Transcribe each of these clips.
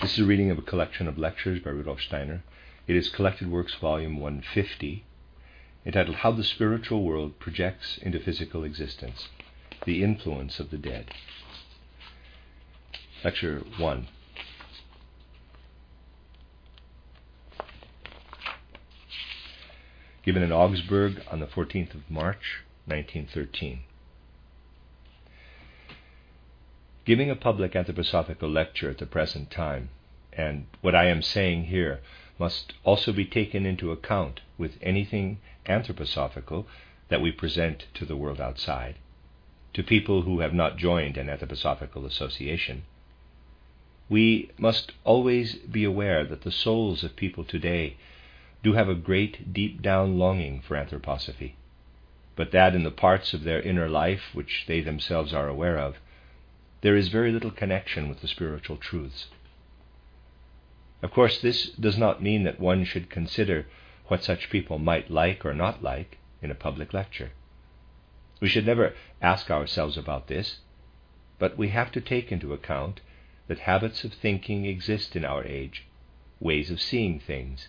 This is a reading of a collection of lectures by Rudolf Steiner. It is Collected Works, Volume 150, entitled How the Spiritual World Projects into Physical Existence The Influence of the Dead. Lecture 1. Given in Augsburg on the 14th of March, 1913. Giving a public anthroposophical lecture at the present time, and what I am saying here must also be taken into account with anything anthroposophical that we present to the world outside, to people who have not joined an anthroposophical association. We must always be aware that the souls of people today do have a great deep down longing for anthroposophy, but that in the parts of their inner life which they themselves are aware of, there is very little connection with the spiritual truths. Of course, this does not mean that one should consider what such people might like or not like in a public lecture. We should never ask ourselves about this, but we have to take into account that habits of thinking exist in our age, ways of seeing things,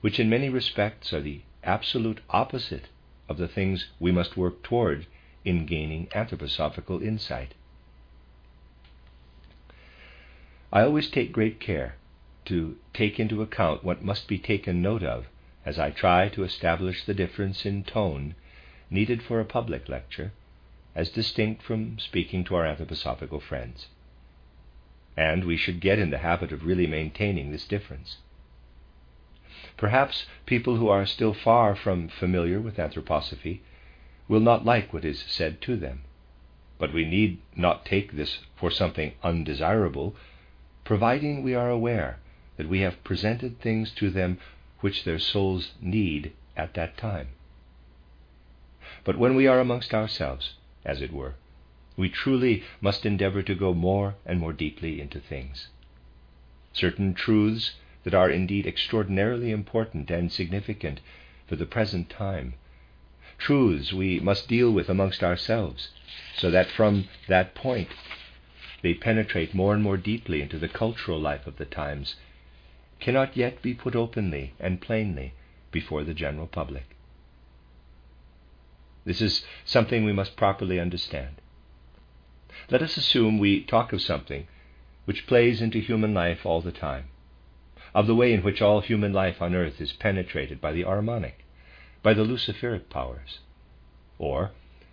which in many respects are the absolute opposite of the things we must work toward in gaining anthroposophical insight. I always take great care to take into account what must be taken note of as I try to establish the difference in tone needed for a public lecture, as distinct from speaking to our anthroposophical friends. And we should get in the habit of really maintaining this difference. Perhaps people who are still far from familiar with anthroposophy will not like what is said to them, but we need not take this for something undesirable providing we are aware that we have presented things to them which their souls need at that time. But when we are amongst ourselves, as it were, we truly must endeavor to go more and more deeply into things. Certain truths that are indeed extraordinarily important and significant for the present time. Truths we must deal with amongst ourselves, so that from that point they penetrate more and more deeply into the cultural life of the times, cannot yet be put openly and plainly before the general public. This is something we must properly understand. Let us assume we talk of something which plays into human life all the time, of the way in which all human life on earth is penetrated by the Ahrimanic, by the Luciferic powers, or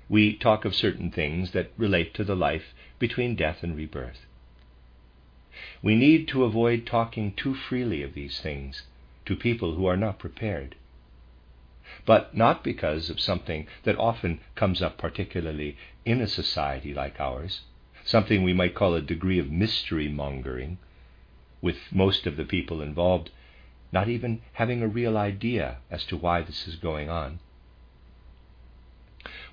we talk of certain things that relate to the life between death and rebirth. We need to avoid talking too freely of these things to people who are not prepared. But not because of something that often comes up, particularly in a society like ours, something we might call a degree of mystery mongering, with most of the people involved not even having a real idea as to why this is going on.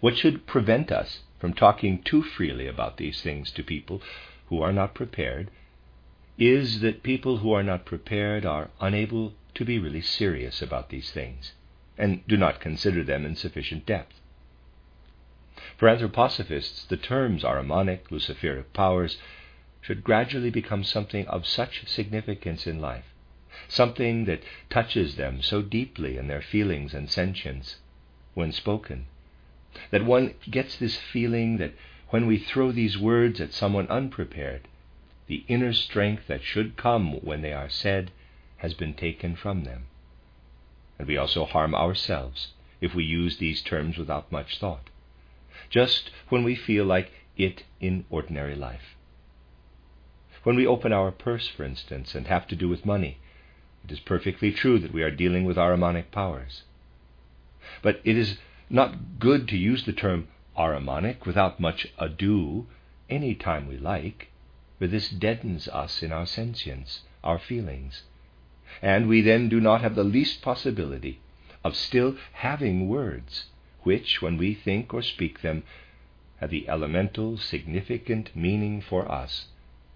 What should prevent us from talking too freely about these things to people who are not prepared is that people who are not prepared are unable to be really serious about these things and do not consider them in sufficient depth. For anthroposophists, the terms Ahrimanic, Luciferic powers should gradually become something of such significance in life, something that touches them so deeply in their feelings and sentience when spoken that one gets this feeling that when we throw these words at someone unprepared, the inner strength that should come when they are said has been taken from them. And we also harm ourselves if we use these terms without much thought, just when we feel like it in ordinary life. When we open our purse, for instance, and have to do with money, it is perfectly true that we are dealing with our Ahrimanic powers. But it is not good to use the term Ahrimanic without much ado any time we like. for this deadens us in our sentience, our feelings, and we then do not have the least possibility of still having words, which, when we think or speak them, have the elemental, significant meaning for us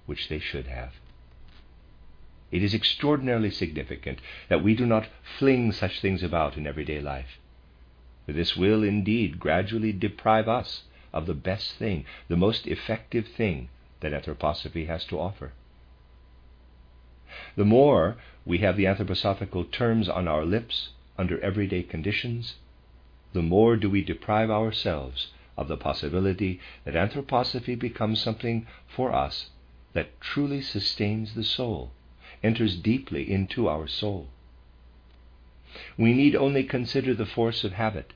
which they should have. It is extraordinarily significant that we do not fling such things about in everyday life. This will indeed gradually deprive us of the best thing, the most effective thing that anthroposophy has to offer. The more we have the anthroposophical terms on our lips under everyday conditions, the more do we deprive ourselves of the possibility that anthroposophy becomes something for us that truly sustains the soul, enters deeply into our soul. We need only consider the force of habit,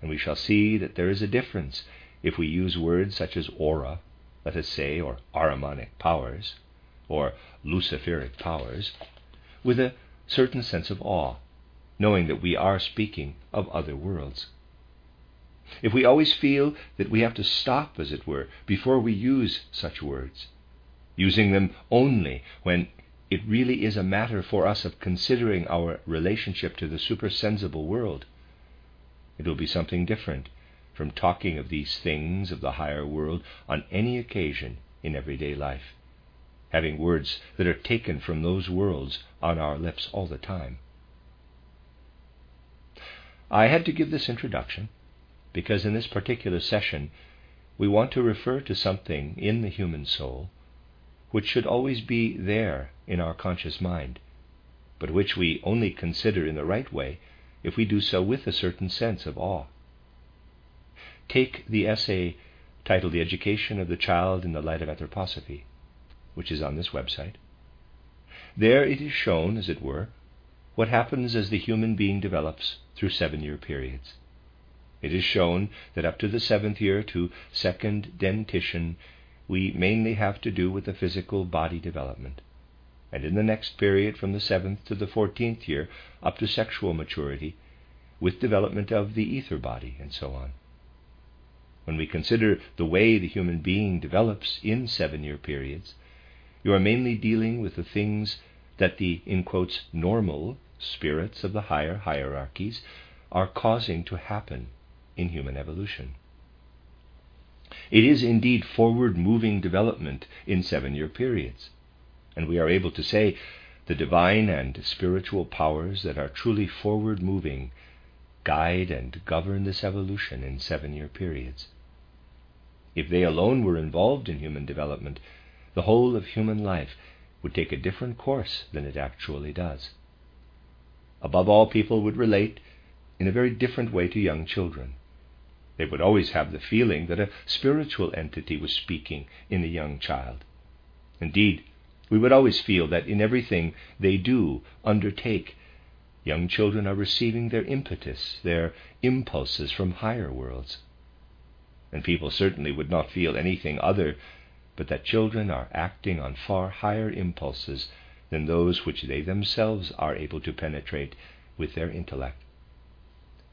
and we shall see that there is a difference if we use words such as aura, let us say, or Ahrimanic powers, or Luciferic powers, with a certain sense of awe, knowing that we are speaking of other worlds. If we always feel that we have to stop, as it were, before we use such words, using them only when it really is a matter for us of considering our relationship to the supersensible world, it will be something different from talking of these things of the higher world on any occasion in everyday life, having words that are taken from those worlds on our lips all the time. I had to give this introduction because in this particular session we want to refer to something in the human soul which should always be there in our conscious mind, but which we only consider in the right way if we do so with a certain sense of awe. Take the essay titled The Education of the Child in the Light of Anthroposophy, which is on this website. There it is shown, as it were, what happens as the human being develops through seven year periods. It is shown that up to the seventh year to second dentition, we mainly have to do with the physical body development. And in the next period, from the seventh to the fourteenth year, up to sexual maturity, with development of the ether body, and so on. When we consider the way the human being develops in seven year periods, you are mainly dealing with the things that the, in quotes, normal spirits of the higher hierarchies are causing to happen in human evolution. It is indeed forward moving development in seven year periods, and we are able to say the divine and spiritual powers that are truly forward moving guide and govern this evolution in seven year periods. If they alone were involved in human development, the whole of human life would take a different course than it actually does. Above all, people would relate in a very different way to young children. They would always have the feeling that a spiritual entity was speaking in the young child. Indeed, we would always feel that in everything they do, undertake, young children are receiving their impetus, their impulses from higher worlds. And people certainly would not feel anything other but that children are acting on far higher impulses than those which they themselves are able to penetrate with their intellect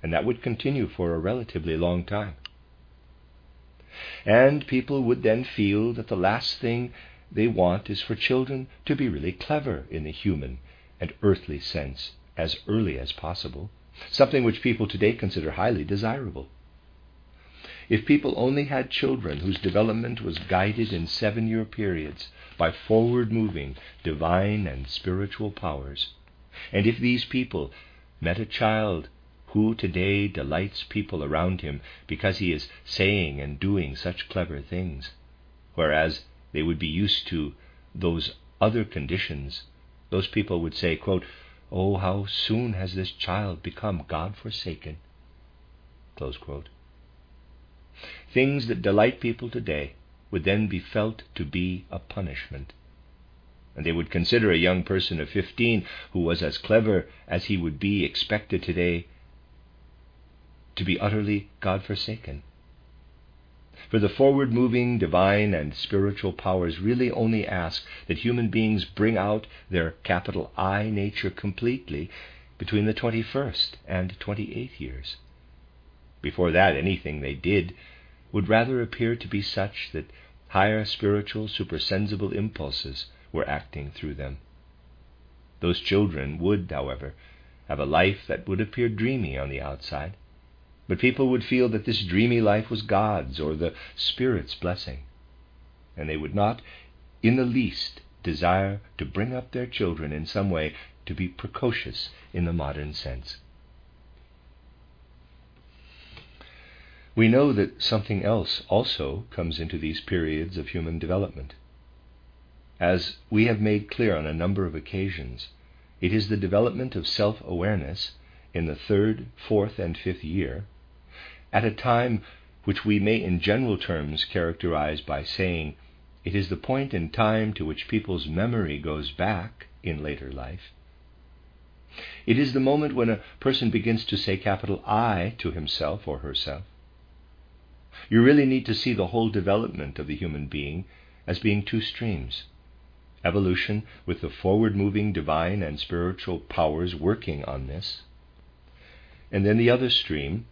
and that would continue for a relatively long time. And people would then feel that the last thing they want is for children to be really clever in the human and earthly sense as early as possible, something which people today consider highly desirable. If people only had children whose development was guided in seven year periods by forward moving divine and spiritual powers, and if these people met a child who today delights people around him because he is saying and doing such clever things, whereas they would be used to those other conditions, those people would say, quote, Oh, how soon has this child become God forsaken? Things that delight people today would then be felt to be a punishment. And they would consider a young person of fifteen who was as clever as he would be expected today to be utterly God forsaken. For the forward moving divine and spiritual powers really only ask that human beings bring out their capital I nature completely between the 21st and 28th years. Before that, anything they did would rather appear to be such that higher spiritual, supersensible impulses were acting through them. Those children would, however, have a life that would appear dreamy on the outside, but people would feel that this dreamy life was God's or the Spirit's blessing, and they would not in the least desire to bring up their children in some way to be precocious in the modern sense. We know that something else also comes into these periods of human development. As we have made clear on a number of occasions, it is the development of self awareness in the third, fourth, and fifth year, at a time which we may in general terms characterize by saying it is the point in time to which people's memory goes back in later life. It is the moment when a person begins to say capital I to himself or herself. You really need to see the whole development of the human being as being two streams evolution with the forward moving divine and spiritual powers working on this, and then the other stream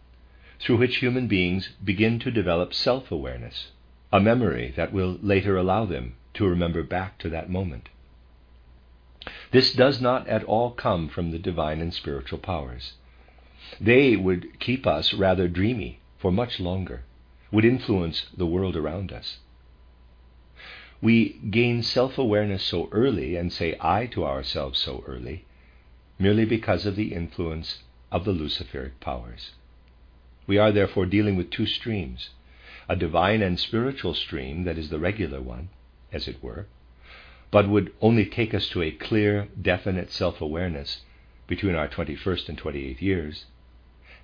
through which human beings begin to develop self awareness, a memory that will later allow them to remember back to that moment. This does not at all come from the divine and spiritual powers. They would keep us rather dreamy for much longer would influence the world around us. We gain self awareness so early and say I to ourselves so early merely because of the influence of the Luciferic powers. We are therefore dealing with two streams a divine and spiritual stream that is the regular one, as it were, but would only take us to a clear, definite self awareness between our 21st and 28th years,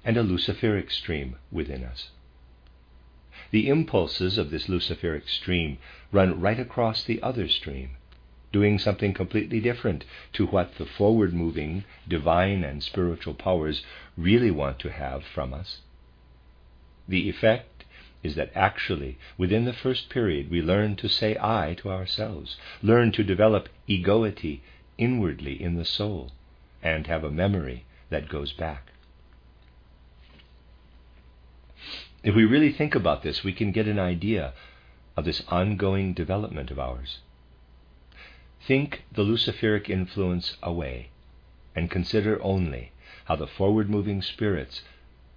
and a Luciferic stream within us. The impulses of this Luciferic stream run right across the other stream, doing something completely different to what the forward moving divine and spiritual powers really want to have from us. The effect is that actually, within the first period, we learn to say I to ourselves, learn to develop egoity inwardly in the soul, and have a memory that goes back. If we really think about this, we can get an idea of this ongoing development of ours. Think the Luciferic influence away and consider only how the forward moving spirits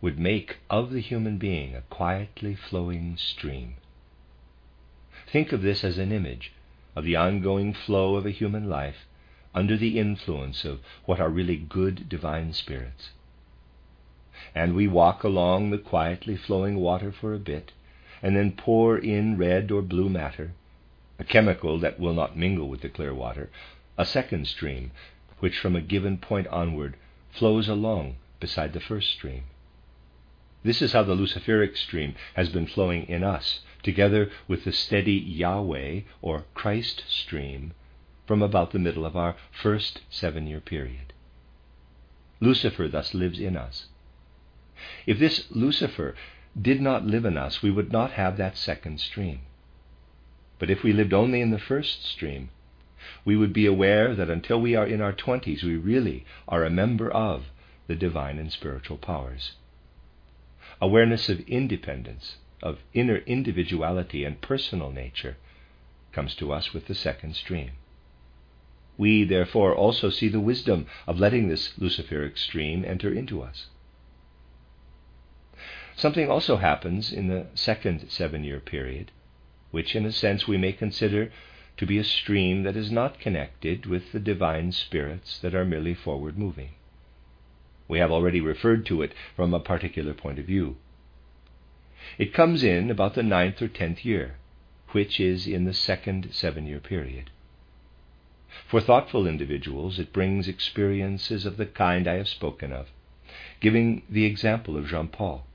would make of the human being a quietly flowing stream. Think of this as an image of the ongoing flow of a human life under the influence of what are really good divine spirits and we walk along the quietly flowing water for a bit, and then pour in red or blue matter, a chemical that will not mingle with the clear water, a second stream, which from a given point onward flows along beside the first stream. This is how the Luciferic stream has been flowing in us, together with the steady Yahweh or Christ stream from about the middle of our first seven year period. Lucifer thus lives in us. If this Lucifer did not live in us, we would not have that second stream. But if we lived only in the first stream, we would be aware that until we are in our twenties, we really are a member of the divine and spiritual powers. Awareness of independence, of inner individuality and personal nature, comes to us with the second stream. We, therefore, also see the wisdom of letting this Luciferic stream enter into us. Something also happens in the second seven year period, which in a sense we may consider to be a stream that is not connected with the divine spirits that are merely forward moving. We have already referred to it from a particular point of view. It comes in about the ninth or tenth year, which is in the second seven year period. For thoughtful individuals, it brings experiences of the kind I have spoken of, giving the example of Jean Paul.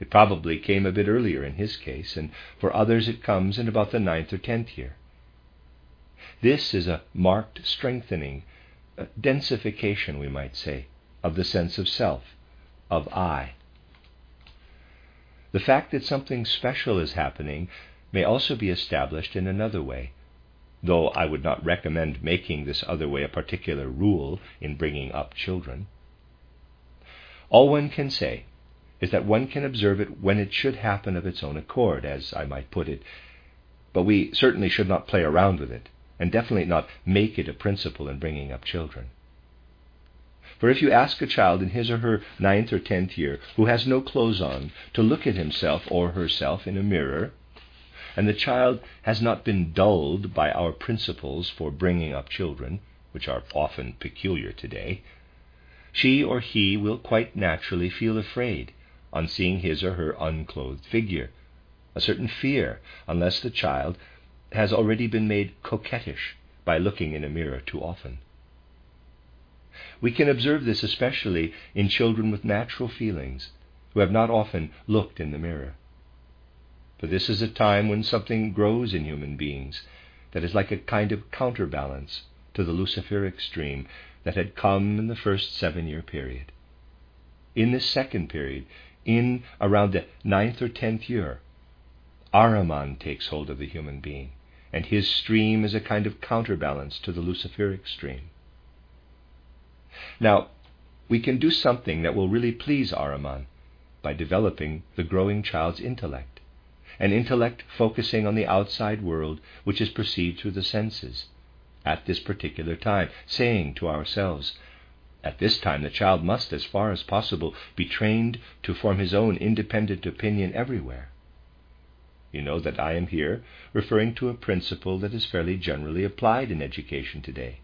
It probably came a bit earlier in his case, and for others it comes in about the ninth or tenth year. This is a marked strengthening, a densification, we might say, of the sense of self, of I. The fact that something special is happening may also be established in another way, though I would not recommend making this other way a particular rule in bringing up children. All one can say is that one can observe it when it should happen of its own accord, as I might put it, but we certainly should not play around with it, and definitely not make it a principle in bringing up children. For if you ask a child in his or her ninth or tenth year who has no clothes on to look at himself or herself in a mirror, and the child has not been dulled by our principles for bringing up children, which are often peculiar today, she or he will quite naturally feel afraid on seeing his or her unclothed figure, a certain fear, unless the child has already been made coquettish by looking in a mirror too often. We can observe this especially in children with natural feelings who have not often looked in the mirror. For this is a time when something grows in human beings that is like a kind of counterbalance to the Luciferic stream that had come in the first seven year period. In this second period, in around the ninth or tenth year, Ahriman takes hold of the human being, and his stream is a kind of counterbalance to the Luciferic stream. Now, we can do something that will really please Ahriman by developing the growing child's intellect, an intellect focusing on the outside world which is perceived through the senses at this particular time, saying to ourselves, at this time the child must, as far as possible, be trained to form his own independent opinion everywhere. You know that I am here referring to a principle that is fairly generally applied in education today.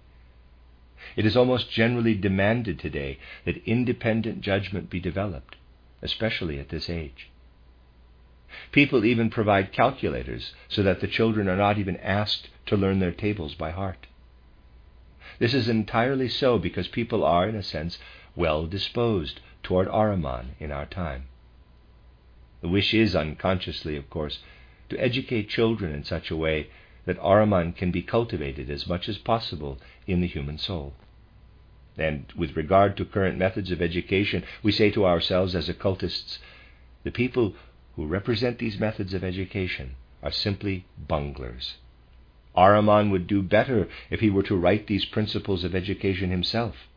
It is almost generally demanded today that independent judgment be developed, especially at this age. People even provide calculators so that the children are not even asked to learn their tables by heart. This is entirely so because people are, in a sense, well disposed toward Ahriman in our time. The wish is unconsciously, of course, to educate children in such a way that Ahriman can be cultivated as much as possible in the human soul. And with regard to current methods of education, we say to ourselves as occultists, the people who represent these methods of education are simply bunglers. Ahriman would do better if he were to write these principles of education himself.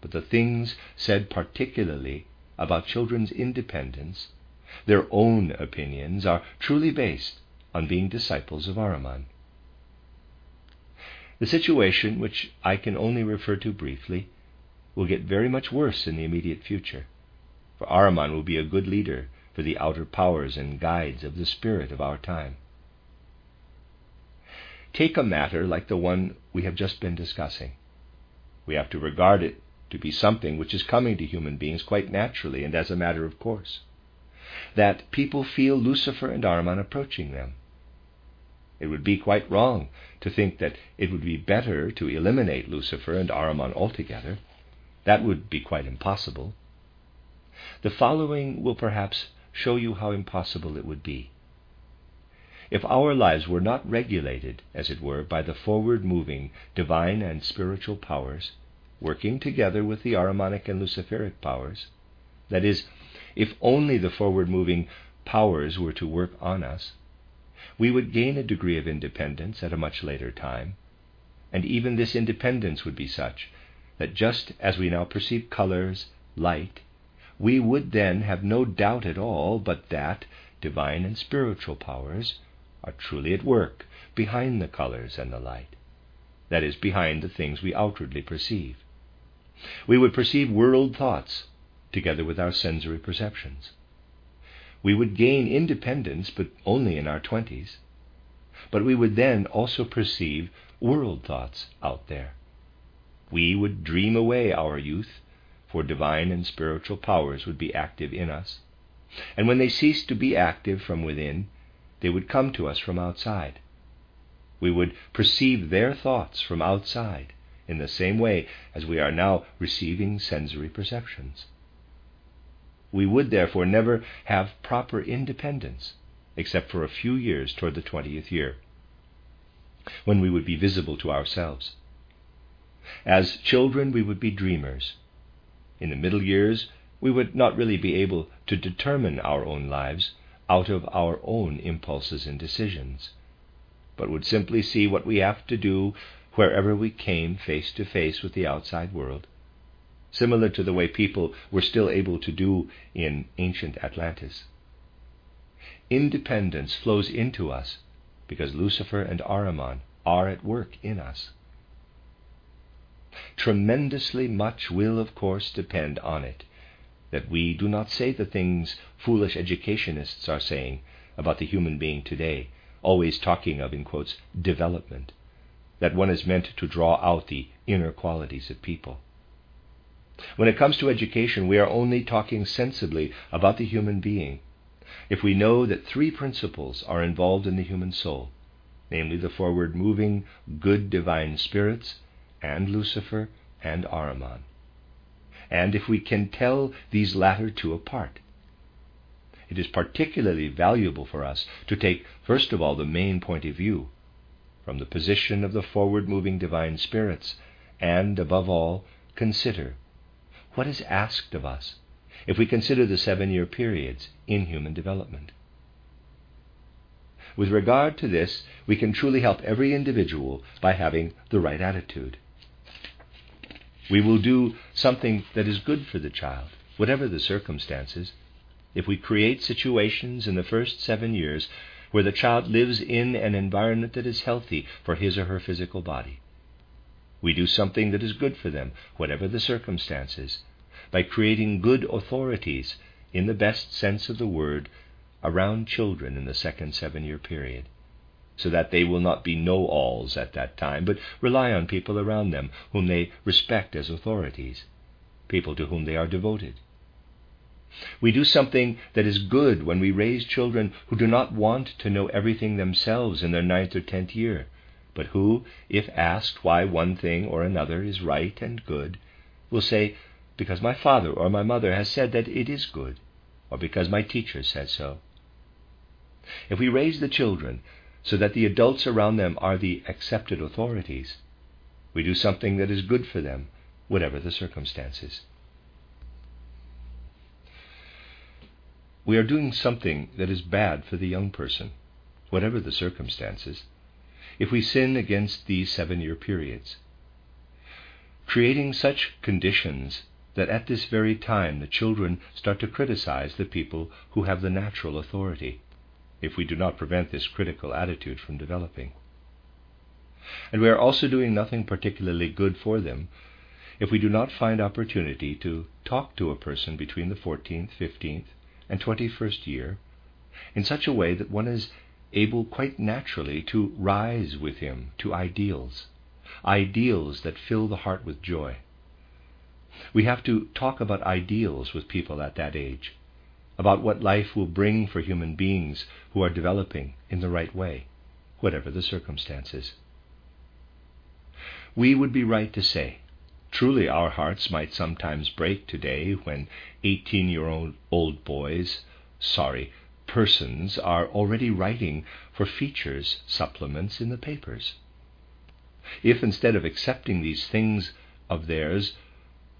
But the things said particularly about children's independence, their own opinions, are truly based on being disciples of Ahriman. The situation, which I can only refer to briefly, will get very much worse in the immediate future, for Ahriman will be a good leader for the outer powers and guides of the spirit of our time. Take a matter like the one we have just been discussing. We have to regard it to be something which is coming to human beings quite naturally and as a matter of course. That people feel Lucifer and Ahriman approaching them, it would be quite wrong to think that it would be better to eliminate Lucifer and Ahriman altogether. That would be quite impossible. The following will perhaps show you how impossible it would be. If our lives were not regulated, as it were, by the forward moving divine and spiritual powers, working together with the Ahrimanic and Luciferic powers, that is, if only the forward moving powers were to work on us, we would gain a degree of independence at a much later time, and even this independence would be such that just as we now perceive colors, light, we would then have no doubt at all but that divine and spiritual powers are truly at work behind the colors and the light, that is, behind the things we outwardly perceive. We would perceive world thoughts together with our sensory perceptions. We would gain independence, but only in our twenties. But we would then also perceive world thoughts out there. We would dream away our youth, for divine and spiritual powers would be active in us. And when they ceased to be active from within, they would come to us from outside. We would perceive their thoughts from outside in the same way as we are now receiving sensory perceptions. We would therefore never have proper independence, except for a few years toward the twentieth year, when we would be visible to ourselves. As children, we would be dreamers. In the middle years, we would not really be able to determine our own lives out of our own impulses and decisions, but would simply see what we have to do wherever we came face to face with the outside world similar to the way people were still able to do in ancient Atlantis. Independence flows into us because Lucifer and Ahriman are at work in us. Tremendously much will, of course, depend on it that we do not say the things foolish educationists are saying about the human being today, always talking of, in quotes, development, that one is meant to draw out the inner qualities of people. When it comes to education, we are only talking sensibly about the human being if we know that three principles are involved in the human soul, namely the forward moving, good divine spirits, and Lucifer and Ahriman. And if we can tell these latter two apart, it is particularly valuable for us to take, first of all, the main point of view from the position of the forward moving divine spirits, and, above all, consider what is asked of us if we consider the seven year periods in human development. With regard to this, we can truly help every individual by having the right attitude. We will do something that is good for the child, whatever the circumstances, if we create situations in the first seven years where the child lives in an environment that is healthy for his or her physical body. We do something that is good for them, whatever the circumstances, by creating good authorities, in the best sense of the word, around children in the second seven year period, so that they will not be know alls at that time, but rely on people around them whom they respect as authorities, people to whom they are devoted. We do something that is good when we raise children who do not want to know everything themselves in their ninth or tenth year, but who, if asked why one thing or another is right and good, will say, because my father or my mother has said that it is good, or because my teacher said so. If we raise the children so that the adults around them are the accepted authorities, we do something that is good for them, whatever the circumstances. We are doing something that is bad for the young person, whatever the circumstances, if we sin against these seven year periods. Creating such conditions that at this very time the children start to criticize the people who have the natural authority, if we do not prevent this critical attitude from developing. And we are also doing nothing particularly good for them if we do not find opportunity to talk to a person between the 14th, 15th, and 21st year in such a way that one is able quite naturally to rise with him to ideals, ideals that fill the heart with joy. We have to talk about ideals with people at that age, about what life will bring for human beings who are developing in the right way, whatever the circumstances. We would be right to say, truly our hearts might sometimes break today when 18 year old boys, sorry, persons, are already writing for features supplements in the papers. If instead of accepting these things of theirs,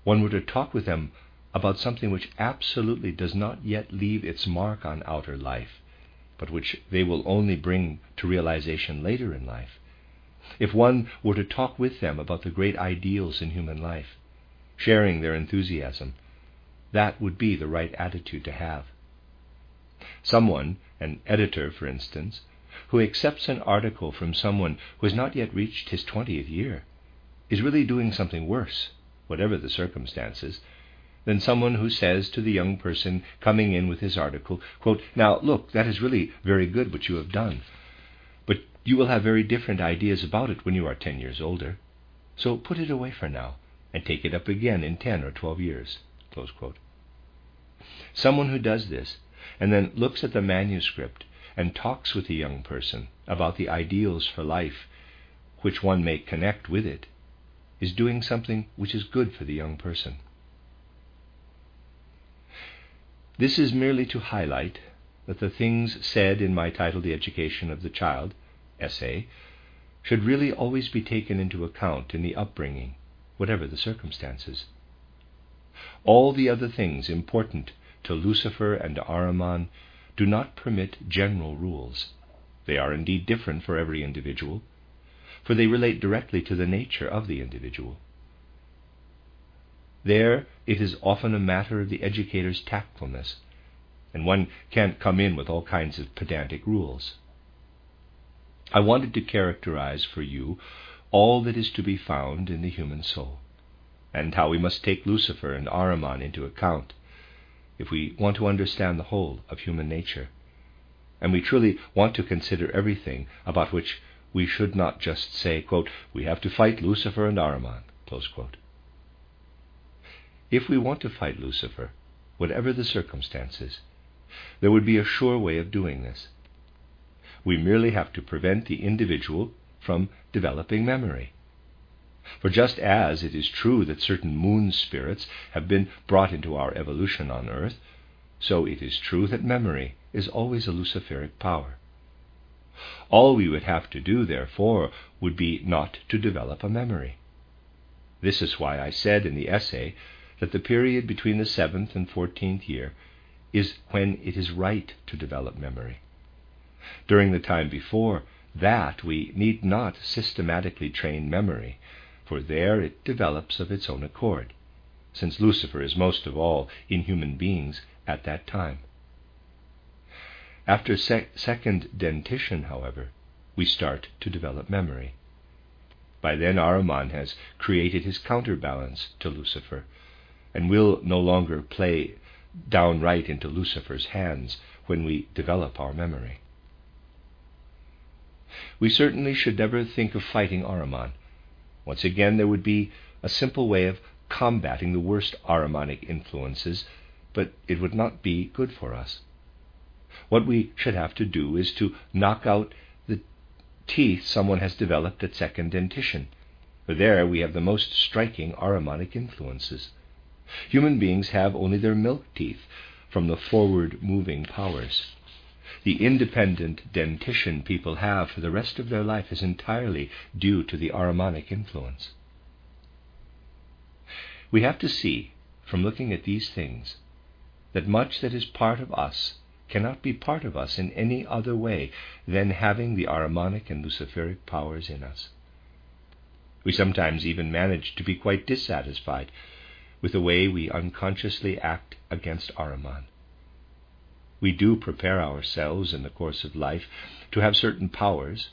one were to talk with them about something which absolutely does not yet leave its mark on outer life, but which they will only bring to realization later in life. If one were to talk with them about the great ideals in human life, sharing their enthusiasm, that would be the right attitude to have. Someone, an editor for instance, who accepts an article from someone who has not yet reached his twentieth year, is really doing something worse whatever the circumstances, than someone who says to the young person coming in with his article, quote, Now, look, that is really very good what you have done, but you will have very different ideas about it when you are ten years older. So put it away for now, and take it up again in ten or twelve years. Someone who does this, and then looks at the manuscript and talks with the young person about the ideals for life which one may connect with it, is doing something which is good for the young person. This is merely to highlight that the things said in my title, The Education of the Child essay, should really always be taken into account in the upbringing, whatever the circumstances. All the other things important to Lucifer and Ahriman do not permit general rules. They are indeed different for every individual, for they relate directly to the nature of the individual. There, it is often a matter of the educator's tactfulness, and one can't come in with all kinds of pedantic rules. I wanted to characterize for you all that is to be found in the human soul, and how we must take Lucifer and Ahriman into account if we want to understand the whole of human nature. And we truly want to consider everything about which we should not just say, quote, we have to fight Lucifer and Ahriman. If we want to fight Lucifer, whatever the circumstances, there would be a sure way of doing this. We merely have to prevent the individual from developing memory. For just as it is true that certain moon spirits have been brought into our evolution on earth, so it is true that memory is always a Luciferic power. All we would have to do, therefore, would be not to develop a memory. This is why I said in the essay that the period between the seventh and fourteenth year is when it is right to develop memory. During the time before that, we need not systematically train memory, for there it develops of its own accord, since Lucifer is most of all in human beings at that time. After sec- second dentition, however, we start to develop memory. By then, Ahriman has created his counterbalance to Lucifer and will no longer play downright into Lucifer's hands when we develop our memory. We certainly should never think of fighting Ahriman. Once again, there would be a simple way of combating the worst Ahrimanic influences, but it would not be good for us. What we should have to do is to knock out the teeth someone has developed at second dentition, for there we have the most striking Ahrimanic influences. Human beings have only their milk teeth from the forward moving powers. The independent dentition people have for the rest of their life is entirely due to the Ahrimanic influence. We have to see, from looking at these things, that much that is part of us cannot be part of us in any other way than having the Ahrimanic and Luciferic powers in us. We sometimes even manage to be quite dissatisfied with the way we unconsciously act against Ahriman. We do prepare ourselves in the course of life to have certain powers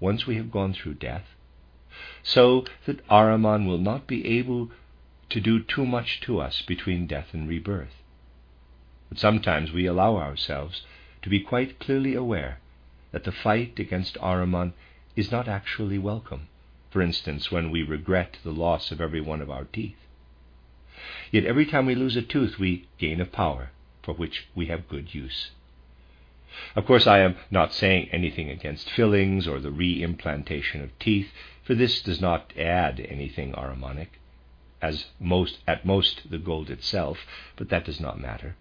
once we have gone through death, so that Ahriman will not be able to do too much to us between death and rebirth. But sometimes we allow ourselves to be quite clearly aware that the fight against Ahriman is not actually welcome, for instance, when we regret the loss of every one of our teeth. Yet every time we lose a tooth, we gain a power for which we have good use. Of course, I am not saying anything against fillings or the reimplantation of teeth, for this does not add anything Ahrimanic, as most at most the gold itself, but that does not matter.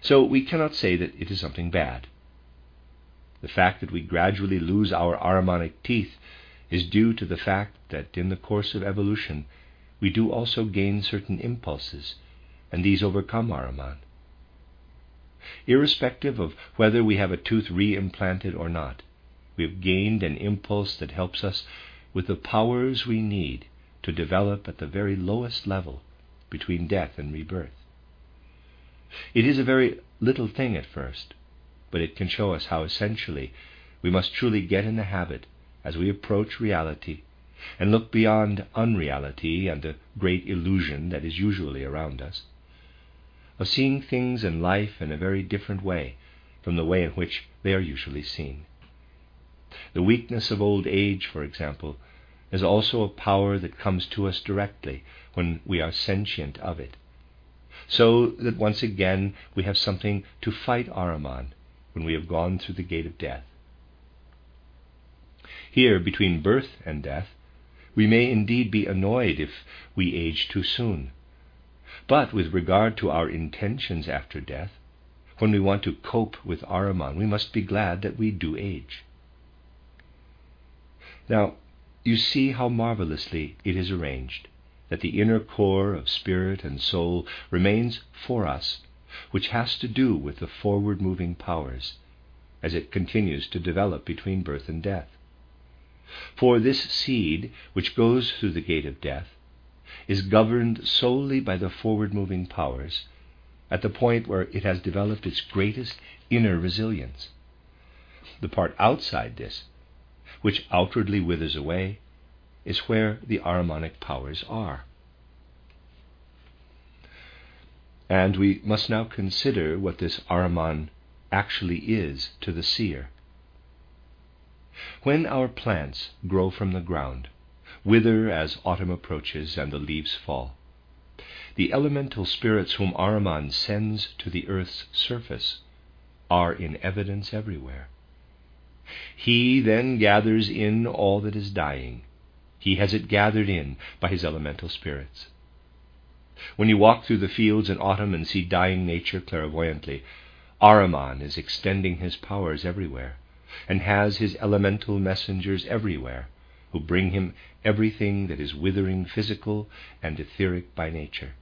So we cannot say that it is something bad. The fact that we gradually lose our Ahrimanic teeth is due to the fact that in the course of evolution we do also gain certain impulses, and these overcome Ahriman. Irrespective of whether we have a tooth reimplanted or not, we have gained an impulse that helps us with the powers we need to develop at the very lowest level between death and rebirth. It is a very little thing at first, but it can show us how essentially we must truly get in the habit, as we approach reality, and look beyond unreality and the great illusion that is usually around us, of seeing things in life in a very different way from the way in which they are usually seen. The weakness of old age, for example, is also a power that comes to us directly when we are sentient of it, so that once again we have something to fight Ahriman when we have gone through the gate of death. Here, between birth and death, we may indeed be annoyed if we age too soon. But with regard to our intentions after death, when we want to cope with Ahriman, we must be glad that we do age. Now, you see how marvelously it is arranged that the inner core of spirit and soul remains for us, which has to do with the forward moving powers, as it continues to develop between birth and death. For this seed, which goes through the gate of death, is governed solely by the forward moving powers at the point where it has developed its greatest inner resilience. The part outside this, which outwardly withers away, is where the Ahrimanic powers are. And we must now consider what this Ahriman actually is to the seer. When our plants grow from the ground, wither as autumn approaches and the leaves fall, the elemental spirits whom Ahriman sends to the earth's surface are in evidence everywhere. He then gathers in all that is dying. He has it gathered in by his elemental spirits. When you walk through the fields in autumn and see dying nature clairvoyantly, Ahriman is extending his powers everywhere, and has his elemental messengers everywhere, who bring him everything that is withering physical and etheric by nature.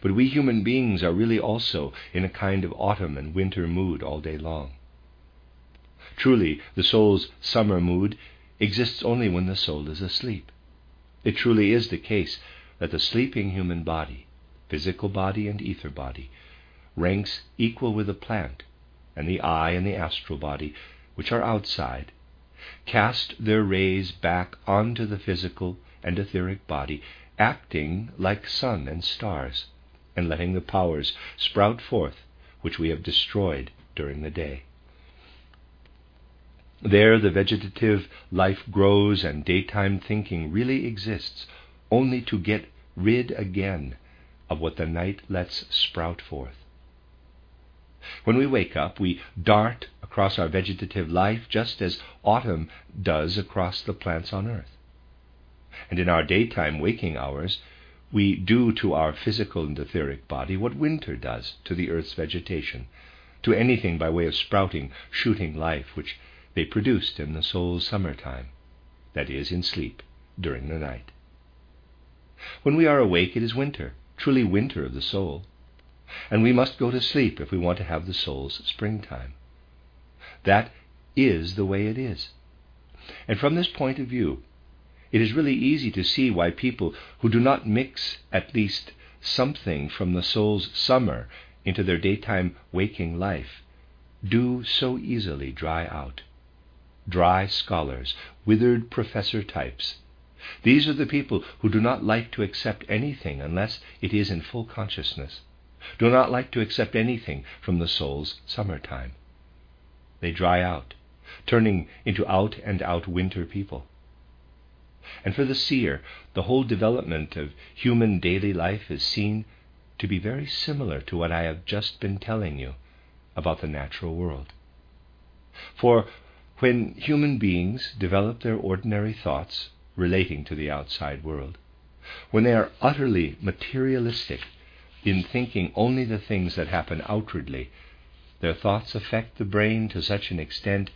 But we human beings are really also in a kind of autumn and winter mood all day long. Truly, the soul's summer mood exists only when the soul is asleep. It truly is the case that the sleeping human body, physical body and ether body, ranks equal with the plant, and the I and the astral body, which are outside, cast their rays back onto the physical and etheric body, acting like sun and stars and letting the powers sprout forth which we have destroyed during the day. There, the vegetative life grows, and daytime thinking really exists, only to get rid again of what the night lets sprout forth. When we wake up, we dart across our vegetative life just as autumn does across the plants on earth. And in our daytime waking hours, we do to our physical and etheric body what winter does to the earth's vegetation, to anything by way of sprouting, shooting life which they produced in the soul's summertime, that is, in sleep, during the night. When we are awake, it is winter, truly winter of the soul, and we must go to sleep if we want to have the soul's springtime. That is the way it is. And from this point of view, it is really easy to see why people who do not mix at least something from the soul's summer into their daytime waking life do so easily dry out. Dry scholars, withered professor types. These are the people who do not like to accept anything unless it is in full consciousness, do not like to accept anything from the soul's summertime. They dry out, turning into out and out winter people. And for the seer, the whole development of human daily life is seen to be very similar to what I have just been telling you about the natural world. For when human beings develop their ordinary thoughts relating to the outside world, when they are utterly materialistic in thinking only the things that happen outwardly, their thoughts affect the brain to such an extent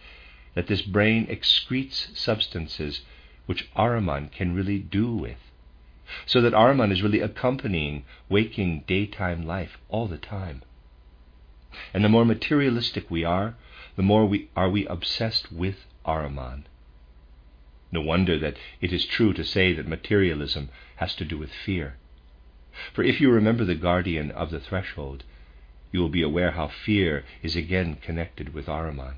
that this brain excretes substances which Ahriman can really do with. So that Ahriman is really accompanying waking daytime life all the time. And the more materialistic we are, the more we are we obsessed with Ahriman. No wonder that it is true to say that materialism has to do with fear. For if you remember the guardian of the threshold, you will be aware how fear is again connected with Ahriman.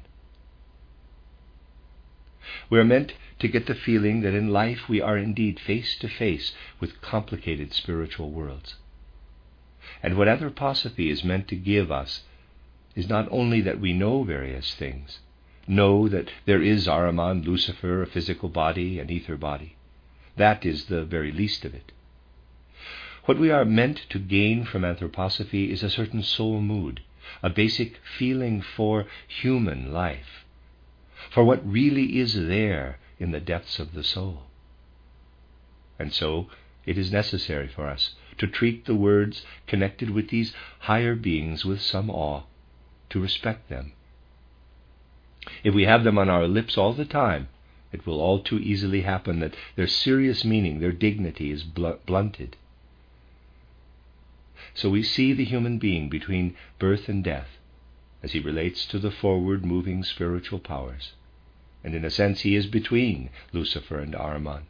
We are meant to get the feeling that in life we are indeed face to face with complicated spiritual worlds. And what anthroposophy is meant to give us is not only that we know various things, know that there is Ahriman, Lucifer, a physical body, an ether body. That is the very least of it. What we are meant to gain from anthroposophy is a certain soul mood, a basic feeling for human life, for what really is there in the depths of the soul. And so it is necessary for us to treat the words connected with these higher beings with some awe, to respect them. If we have them on our lips all the time, it will all too easily happen that their serious meaning, their dignity is blunted. So we see the human being between birth and death as he relates to the forward moving spiritual powers and in a sense he is between Lucifer and Ahriman.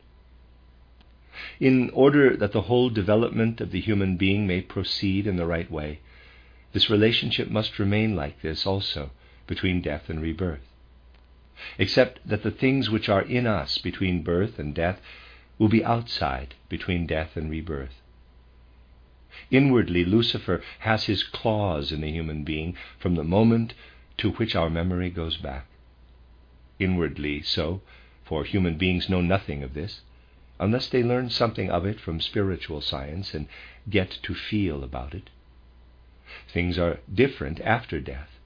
In order that the whole development of the human being may proceed in the right way, this relationship must remain like this also between death and rebirth, except that the things which are in us between birth and death will be outside between death and rebirth. Inwardly, Lucifer has his claws in the human being from the moment to which our memory goes back. Inwardly so, for human beings know nothing of this, unless they learn something of it from spiritual science and get to feel about it. Things are different after death.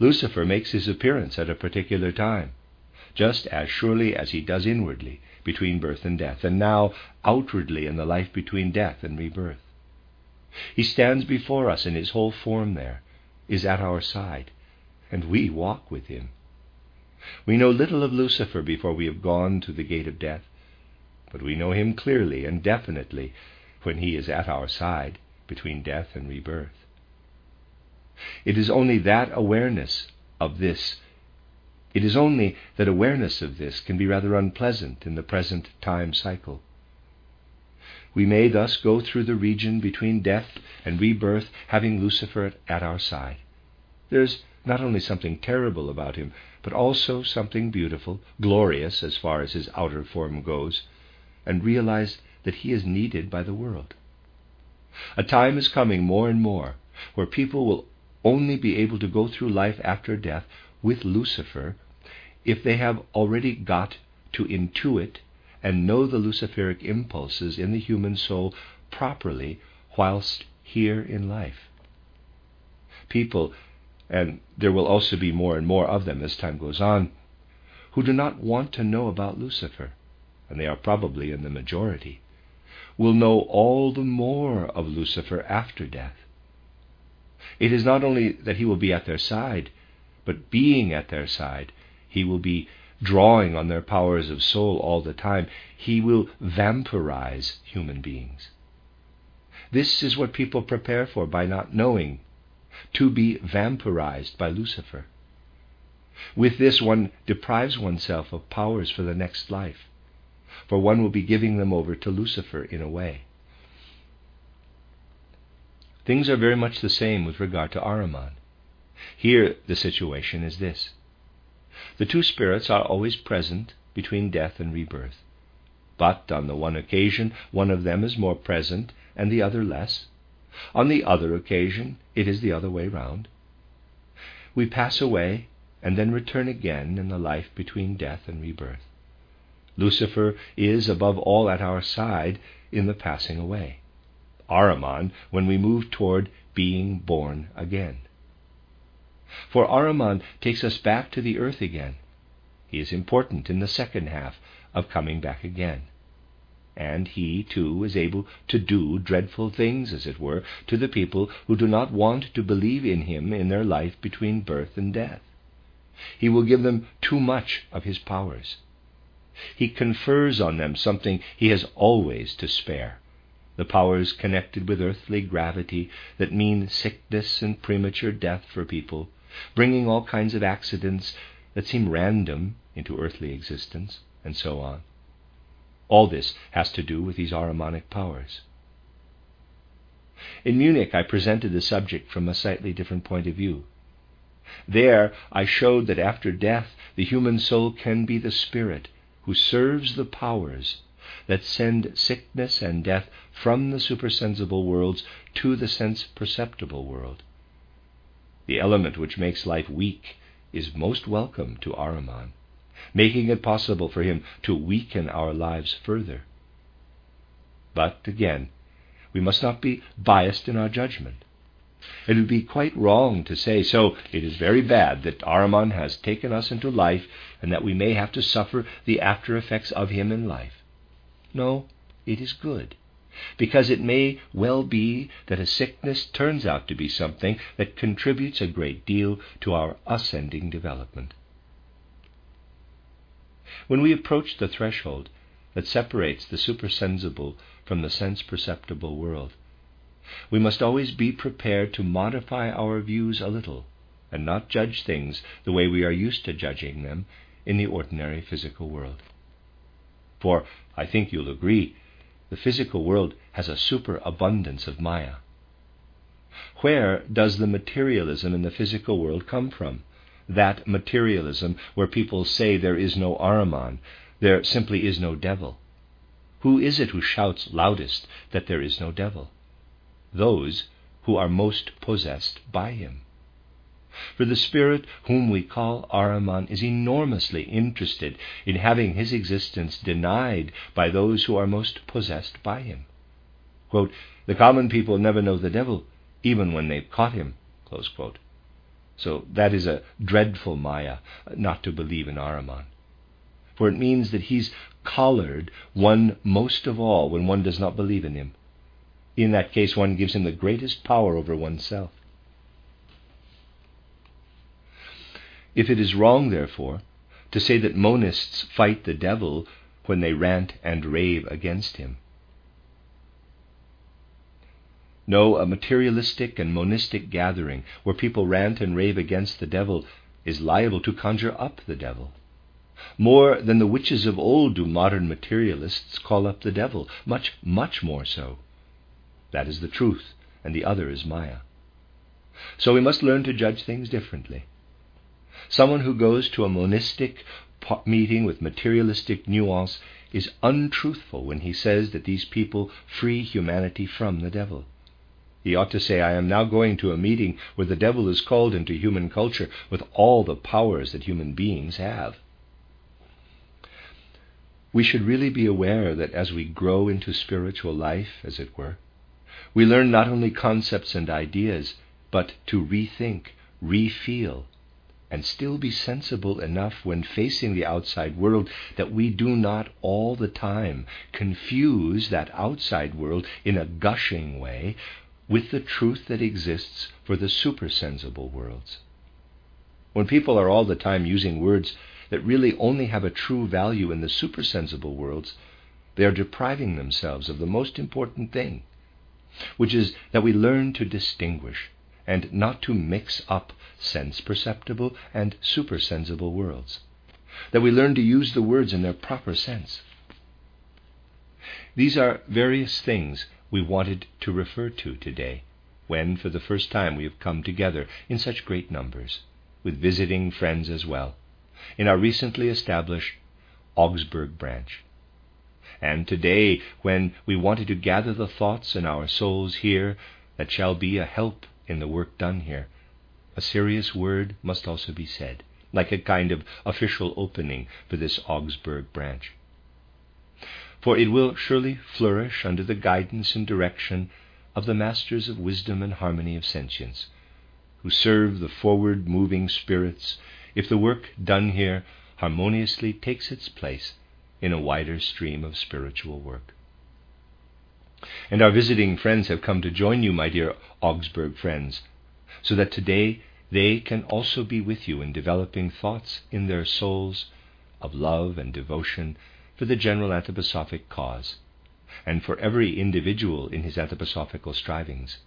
Lucifer makes his appearance at a particular time, just as surely as he does inwardly between birth and death, and now outwardly in the life between death and rebirth. He stands before us in his whole form there, is at our side, and we walk with him. We know little of Lucifer before we have gone to the gate of death, but we know him clearly and definitely when he is at our side between death and rebirth. It is only that awareness of this, it is only that awareness of this can be rather unpleasant in the present time cycle. We may thus go through the region between death and rebirth, having Lucifer at our side. There's not only something terrible about him, but also something beautiful, glorious as far as his outer form goes, and realize that he is needed by the world. A time is coming more and more where people will only be able to go through life after death with Lucifer if they have already got to intuit and know the Luciferic impulses in the human soul properly whilst here in life. People, and there will also be more and more of them as time goes on, who do not want to know about Lucifer, and they are probably in the majority, will know all the more of Lucifer after death. It is not only that he will be at their side, but being at their side, he will be drawing on their powers of soul all the time. He will vampirize human beings. This is what people prepare for by not knowing, to be vampirized by Lucifer. With this, one deprives oneself of powers for the next life, for one will be giving them over to Lucifer in a way. Things are very much the same with regard to Ahriman. Here the situation is this. The two spirits are always present between death and rebirth. But on the one occasion, one of them is more present and the other less. On the other occasion, it is the other way round. We pass away and then return again in the life between death and rebirth. Lucifer is above all at our side in the passing away. Ahriman when we move toward being born again. For Ahriman takes us back to the earth again. He is important in the second half of coming back again. And he, too, is able to do dreadful things, as it were, to the people who do not want to believe in him in their life between birth and death. He will give them too much of his powers. He confers on them something he has always to spare the powers connected with earthly gravity that mean sickness and premature death for people, bringing all kinds of accidents that seem random into earthly existence, and so on. All this has to do with these Ahrimanic powers. In Munich, I presented the subject from a slightly different point of view. There, I showed that after death, the human soul can be the spirit who serves the powers that send sickness and death from the supersensible worlds to the sense perceptible world. The element which makes life weak is most welcome to Ahriman, making it possible for him to weaken our lives further. But again, we must not be biased in our judgment. It would be quite wrong to say, so it is very bad that Ahriman has taken us into life and that we may have to suffer the after effects of him in life. No, it is good, because it may well be that a sickness turns out to be something that contributes a great deal to our ascending development. When we approach the threshold that separates the supersensible from the sense perceptible world, we must always be prepared to modify our views a little and not judge things the way we are used to judging them in the ordinary physical world. For I think you'll agree the physical world has a superabundance of Maya. Where does the materialism in the physical world come from? that materialism where people say there is no Ahriman, there simply is no devil. Who is it who shouts loudest that there is no devil? Those who are most possessed by him. For the spirit whom we call Ahriman is enormously interested in having his existence denied by those who are most possessed by him. Quote, the common people never know the devil, even when they've caught him. So that is a dreadful Maya, uh, not to believe in Ahriman. For it means that he's collared one most of all when one does not believe in him. In that case, one gives him the greatest power over oneself. If it is wrong, therefore, to say that monists fight the devil when they rant and rave against him, no, a materialistic and monistic gathering where people rant and rave against the devil is liable to conjure up the devil. More than the witches of old do modern materialists call up the devil, much, much more so. That is the truth, and the other is Maya. So we must learn to judge things differently. Someone who goes to a monistic meeting with materialistic nuance is untruthful when he says that these people free humanity from the devil. He ought to say, I am now going to a meeting where the devil is called into human culture with all the powers that human beings have. We should really be aware that as we grow into spiritual life, as it were, we learn not only concepts and ideas, but to rethink, refeel, and still be sensible enough when facing the outside world that we do not all the time confuse that outside world in a gushing way with the truth that exists for the supersensible worlds. When people are all the time using words that really only have a true value in the supersensible worlds, they are depriving themselves of the most important thing, which is that we learn to distinguish and not to mix up sense perceptible and supersensible worlds, that we learn to use the words in their proper sense. These are various things we wanted to refer to today, when for the first time we have come together in such great numbers, with visiting friends as well, in our recently established Augsburg branch. And today, when we wanted to gather the thoughts in our souls here that shall be a help in the work done here, a serious word must also be said, like a kind of official opening for this Augsburg branch for it will surely flourish under the guidance and direction of the masters of wisdom and harmony of sentience, who serve the forward moving spirits if the work done here harmoniously takes its place in a wider stream of spiritual work. And our visiting friends have come to join you, my dear Augsburg friends, so that today they can also be with you in developing thoughts in their souls of love and devotion for the general anthroposophic cause, and for every individual in his anthroposophical strivings.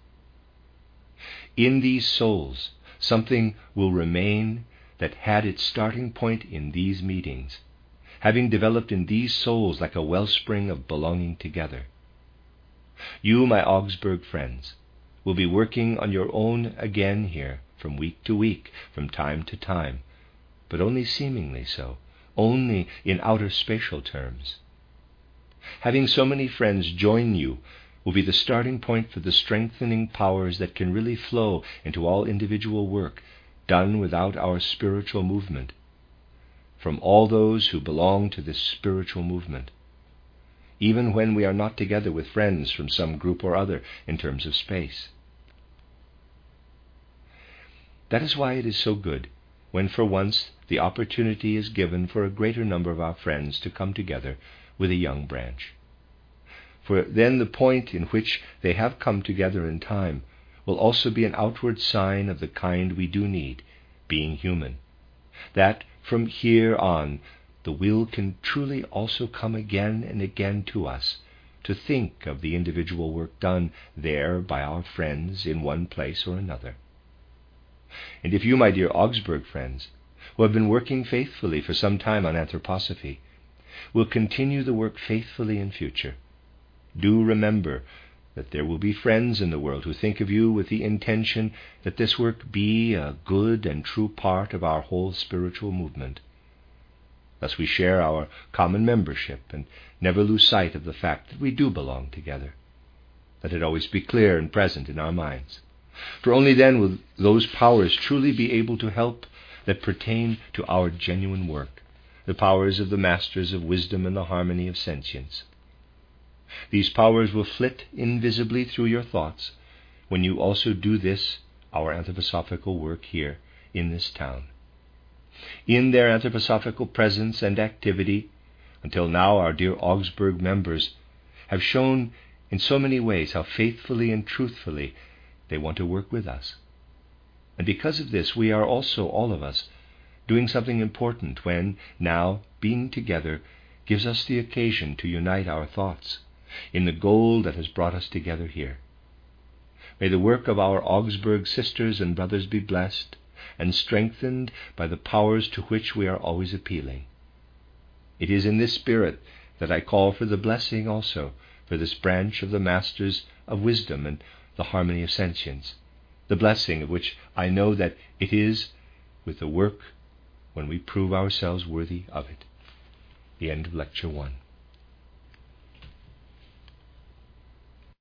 In these souls, something will remain that had its starting point in these meetings, having developed in these souls like a wellspring of belonging together. You, my Augsburg friends, will be working on your own again here from week to week, from time to time, but only seemingly so, only in outer spatial terms. Having so many friends join you will be the starting point for the strengthening powers that can really flow into all individual work done without our spiritual movement, from all those who belong to this spiritual movement, even when we are not together with friends from some group or other in terms of space. That is why it is so good when for once the opportunity is given for a greater number of our friends to come together with a young branch. For then the point in which they have come together in time will also be an outward sign of the kind we do need, being human. That from here on the will can truly also come again and again to us to think of the individual work done there by our friends in one place or another. And if you, my dear Augsburg friends, who have been working faithfully for some time on anthroposophy, will continue the work faithfully in future, do remember that there will be friends in the world who think of you with the intention that this work be a good and true part of our whole spiritual movement. Thus we share our common membership and never lose sight of the fact that we do belong together. Let it always be clear and present in our minds. For only then will those powers truly be able to help that pertain to our genuine work, the powers of the masters of wisdom and the harmony of sentience. These powers will flit invisibly through your thoughts when you also do this, our anthroposophical work here in this town. In their anthroposophical presence and activity, until now our dear Augsburg members have shown in so many ways how faithfully and truthfully they want to work with us. And because of this, we are also, all of us, doing something important when, now, being together gives us the occasion to unite our thoughts in the goal that has brought us together here. May the work of our Augsburg sisters and brothers be blessed and strengthened by the powers to which we are always appealing. It is in this spirit that I call for the blessing also for this branch of the Masters of Wisdom and the harmony of sentience, the blessing of which I know that it is with the work when we prove ourselves worthy of it. The end of Lecture 1.